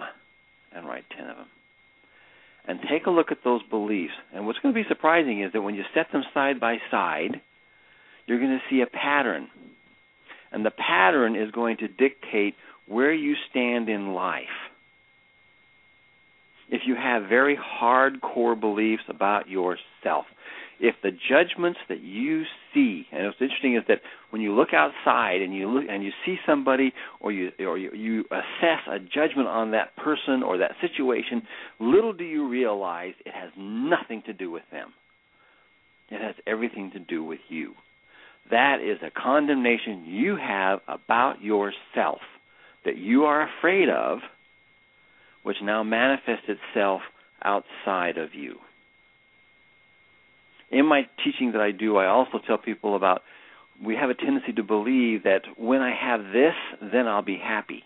And write 10 of them. And take a look at those beliefs. And what's going to be surprising is that when you set them side by side, you're going to see a pattern. And the pattern is going to dictate where you stand in life. If you have very hardcore beliefs about yourself, if the judgments that you see, and what's interesting is that when you look outside and you look and you see somebody, or you or you, you assess a judgment on that person or that situation, little do you realize it has nothing to do with them. It has everything to do with you. That is a condemnation you have about yourself that you are afraid of, which now manifests itself outside of you. In my teaching that I do, I also tell people about we have a tendency to believe that when I have this, then I'll be happy.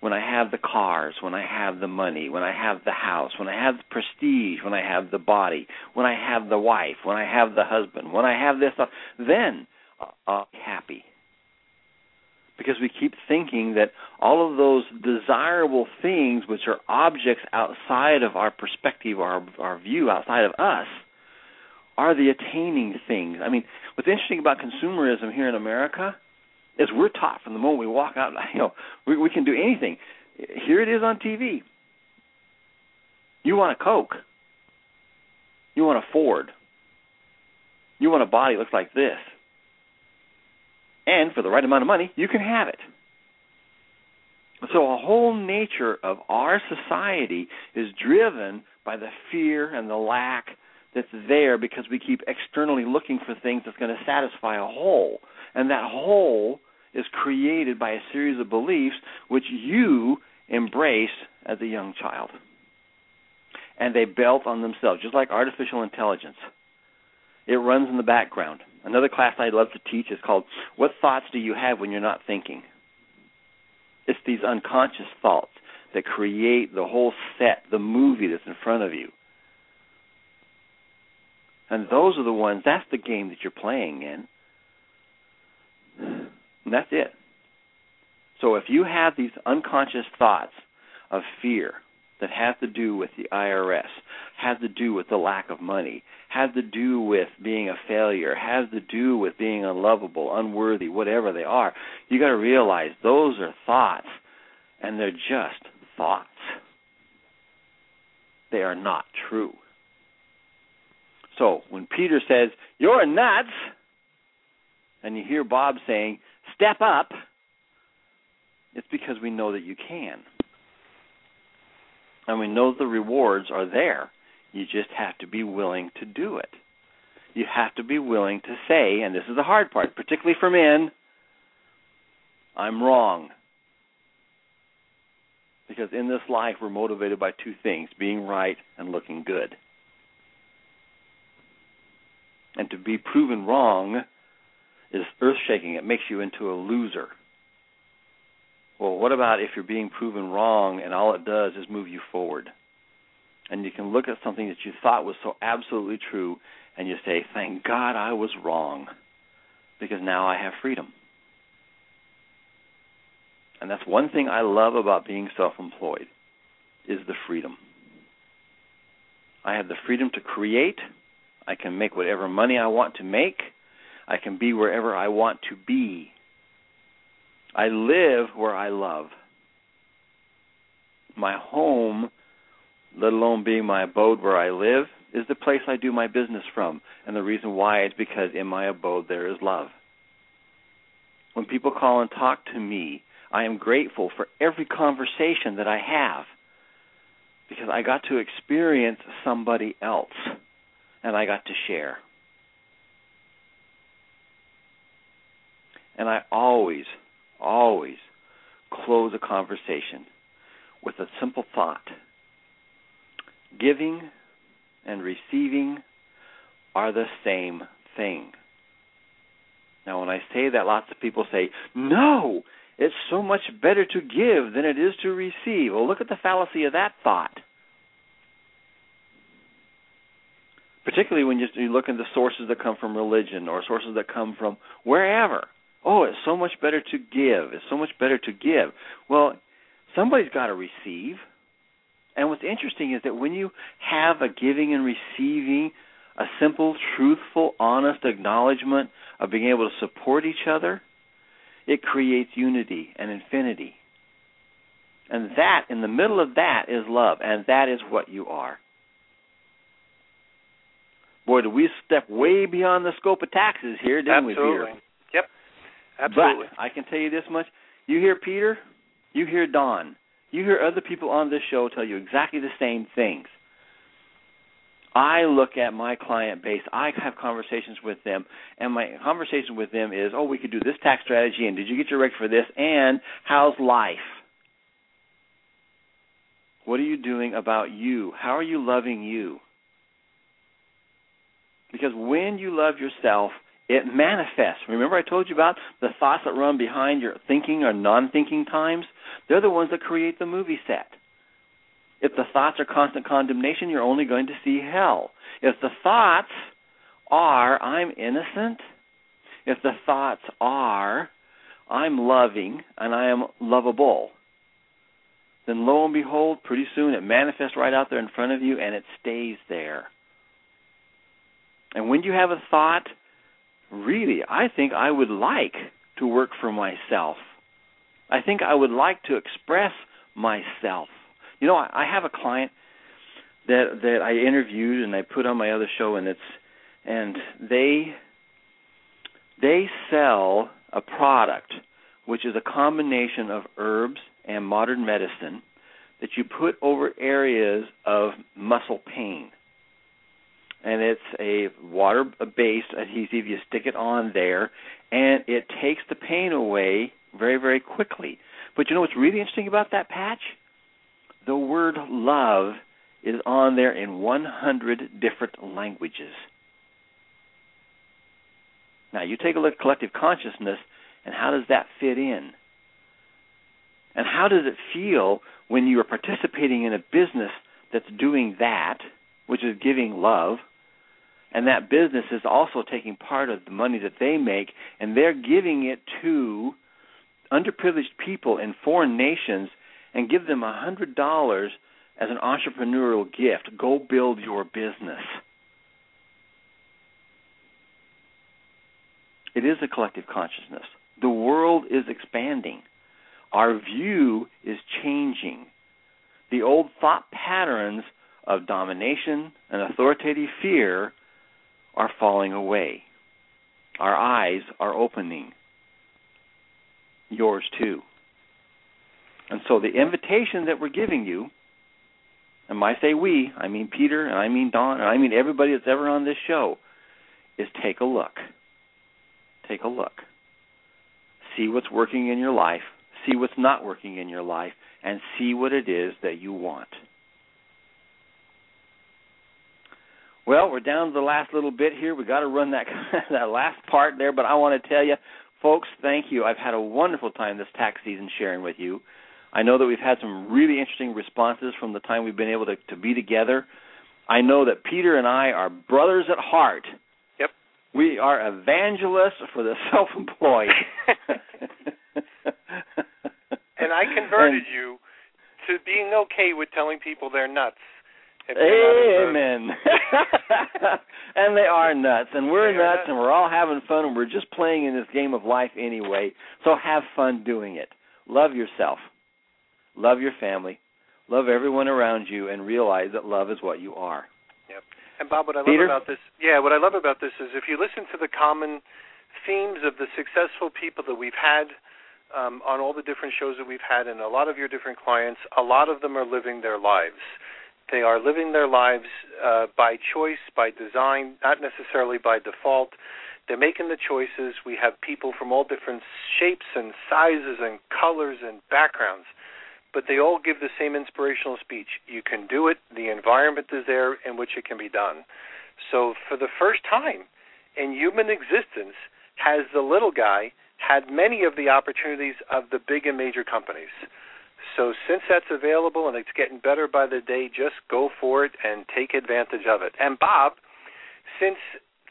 When I have the cars, when I have the money, when I have the house, when I have the prestige, when I have the body, when I have the wife, when I have the husband, when I have this, then I'll be happy. Because we keep thinking that all of those desirable things, which are objects outside of our perspective, our our view outside of us, are the attaining things. I mean, what's interesting about consumerism here in America is we're taught from the moment we walk out, you know, we, we can do anything. Here it is on TV. You want a Coke. You want a Ford. You want a body that looks like this. And for the right amount of money, you can have it. So, a whole nature of our society is driven by the fear and the lack that's there because we keep externally looking for things that's going to satisfy a hole. And that hole is created by a series of beliefs which you embrace as a young child. And they belt on themselves, just like artificial intelligence. It runs in the background. Another class I love to teach is called What Thoughts Do You Have When You're Not Thinking? It's these unconscious thoughts that create the whole set, the movie that's in front of you. And those are the ones, that's the game that you're playing in. And that's it. So if you have these unconscious thoughts of fear that have to do with the IRS, have to do with the lack of money, have to do with being a failure, have to do with being unlovable, unworthy, whatever they are, you got to realize those are thoughts and they're just thoughts. They are not true. So when Peter says, You're nuts, and you hear Bob saying, Step up, it's because we know that you can. And we know the rewards are there. You just have to be willing to do it. You have to be willing to say, and this is the hard part, particularly for men, I'm wrong. Because in this life, we're motivated by two things being right and looking good. And to be proven wrong is earth shaking. It makes you into a loser. Well, what about if you're being proven wrong and all it does is move you forward? And you can look at something that you thought was so absolutely true and you say, Thank God I was wrong because now I have freedom. And that's one thing I love about being self-employed is the freedom. I have the freedom to create. I can make whatever money I want to make. I can be wherever I want to be. I live where I love. My home, let alone being my abode where I live, is the place I do my business from. And the reason why is because in my abode there is love. When people call and talk to me, I am grateful for every conversation that I have because I got to experience somebody else and I got to share. And I always, always close a conversation with a simple thought giving and receiving are the same thing. Now, when I say that, lots of people say, No, it's so much better to give than it is to receive. Well, look at the fallacy of that thought. Particularly when you look at the sources that come from religion or sources that come from wherever. Oh, it's so much better to give. It's so much better to give. Well, somebody's got to receive. And what's interesting is that when you have a giving and receiving, a simple, truthful, honest acknowledgement of being able to support each other, it creates unity and infinity. And that, in the middle of that, is love, and that is what you are. Boy, do we step way beyond the scope of taxes here, didn't Absolutely. we, Peter? Absolutely. But I can tell you this much: you hear Peter, you hear Don, you hear other people on this show tell you exactly the same things. I look at my client base, I have conversations with them, and my conversation with them is, oh, we could do this tax strategy, and did you get your reg for this, and how's life? What are you doing about you? How are you loving you? Because when you love yourself, it manifests. Remember, I told you about the thoughts that run behind your thinking or non thinking times? They're the ones that create the movie set. If the thoughts are constant condemnation, you're only going to see hell. If the thoughts are, I'm innocent, if the thoughts are, I'm loving and I am lovable, then lo and behold, pretty soon it manifests right out there in front of you and it stays there. And when you have a thought, really, I think I would like to work for myself. I think I would like to express myself. You know, I, I have a client that that I interviewed and I put on my other show, and it's and they they sell a product which is a combination of herbs and modern medicine that you put over areas of muscle pain. And it's a water based adhesive. You stick it on there, and it takes the pain away very, very quickly. But you know what's really interesting about that patch? The word love is on there in 100 different languages. Now, you take a look at collective consciousness, and how does that fit in? And how does it feel when you are participating in a business that's doing that, which is giving love, and that business is also taking part of the money that they make and they're giving it to underprivileged people in foreign nations and give them a hundred dollars as an entrepreneurial gift. Go build your business. It is a collective consciousness. The world is expanding. Our view is changing. The old thought patterns of domination and authoritative fear are falling away. Our eyes are opening. Yours too. And so the invitation that we're giving you, and I say we, I mean Peter, and I mean Don, and I mean everybody that's ever on this show, is take a look. Take a look. See what's working in your life, see what's not working in your life, and see what it is that you want. Well, we're down to the last little bit here. We got to run that that last part there, but I want to tell you, folks, thank you. I've had a wonderful time this tax season sharing with you. I know that we've had some really interesting responses from the time we've been able to, to be together. I know that Peter and I are brothers at heart. Yep. We are evangelists for the self-employed. and I converted and, you to being okay with telling people they're nuts. Amen. and they are nuts, and we're nuts, nuts, and we're all having fun, and we're just playing in this game of life anyway. So have fun doing it. Love yourself. Love your family. Love everyone around you, and realize that love is what you are. Yep. And Bob, what I Peter? love about this, yeah, what I love about this is if you listen to the common themes of the successful people that we've had um, on all the different shows that we've had, and a lot of your different clients, a lot of them are living their lives. They are living their lives uh, by choice, by design, not necessarily by default. They're making the choices. We have people from all different shapes and sizes and colors and backgrounds, but they all give the same inspirational speech. You can do it. The environment is there in which it can be done. So, for the first time in human existence, has the little guy had many of the opportunities of the big and major companies. So since that's available and it's getting better by the day, just go for it and take advantage of it. And Bob, since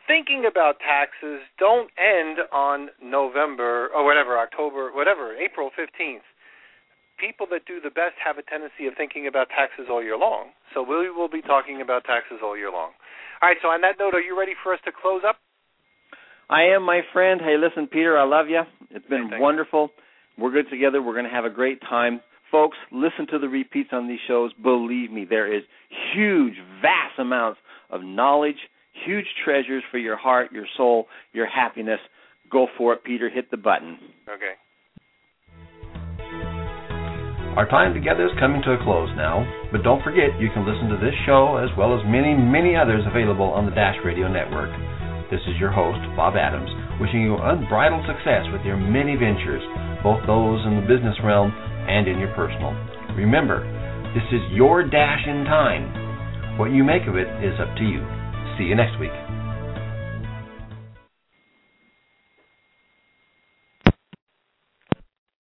thinking about taxes don't end on November or whatever, October, whatever, April 15th. People that do the best have a tendency of thinking about taxes all year long. So we will be talking about taxes all year long. All right, so on that note, are you ready for us to close up? I am, my friend. Hey, listen, Peter, I love you. It's been Hey, wonderful. We're good together. We're going to have a great time. Folks, listen to the repeats on these shows. Believe me, there is huge, vast amounts of knowledge, huge treasures for your heart, your soul, your happiness. Go for it, Peter. Hit the button. Okay. Our time together is coming to a close now, but don't forget you can listen to this show as well as many, many others available on the Dash Radio Network. This is your host, Bob Adams, wishing you unbridled success with your many ventures, both those in the business realm and in your personal. Remember, this is your dash in time. What you make of it is up to you. See you next week.